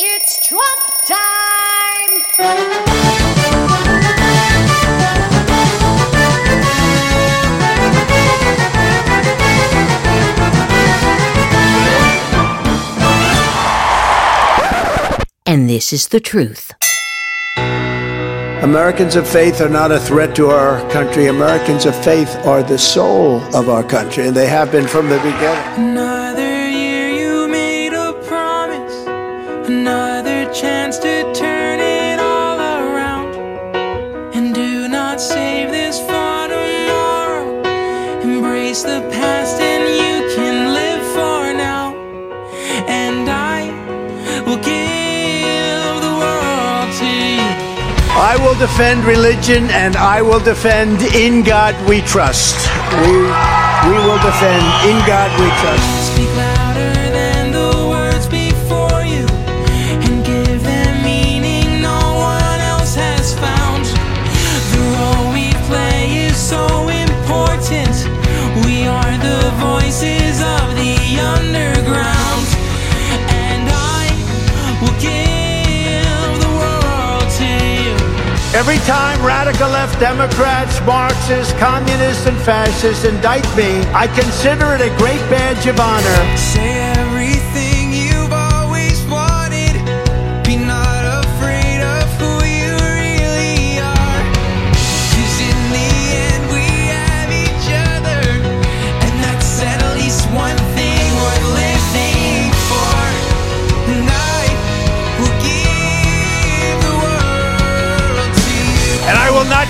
It's Trump time! And this is the truth. Americans of faith are not a threat to our country. Americans of faith are the soul of our country, and they have been from the beginning. Another past and you can live for now. And I will give the world to you. I will defend religion, and I will defend in God we trust. We, we will defend in God we trust. Every time radical left Democrats, Marxists, communists, and fascists indict me, I consider it a great badge of honor.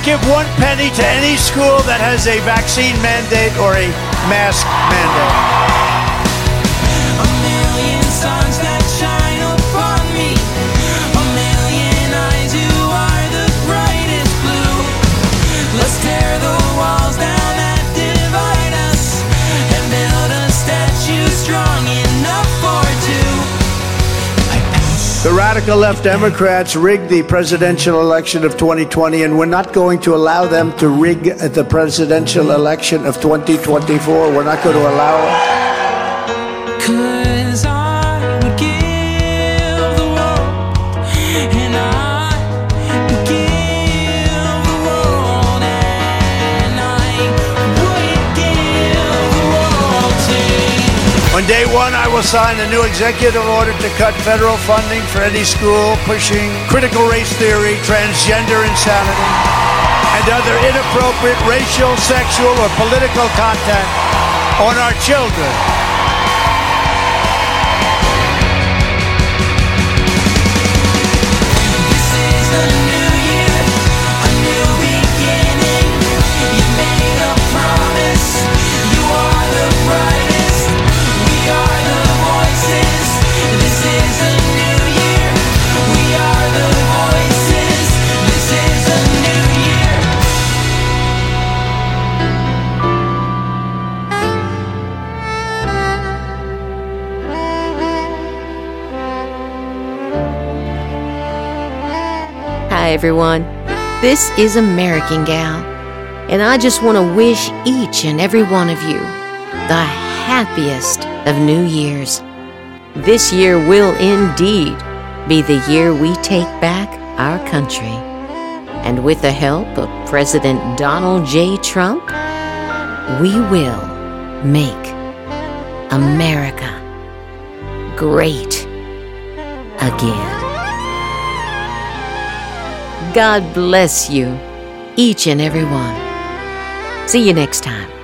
Give one penny to any school that has a vaccine mandate or a mask mandate. A radical left Democrats rigged the presidential election of 2020, and we're not going to allow them to rig the presidential election of 2024. We're not going to allow it. On day one, I will sign a new executive order to cut federal funding for any school pushing critical race theory, transgender insanity, and other inappropriate racial, sexual, or political content on our children. Hi, everyone. This is American Gal, and I just want to wish each and every one of you the happiest of New Year's. This year will indeed be the year we take back our country. And with the help of President Donald J. Trump, we will make America great again. God bless you, each and every one. See you next time.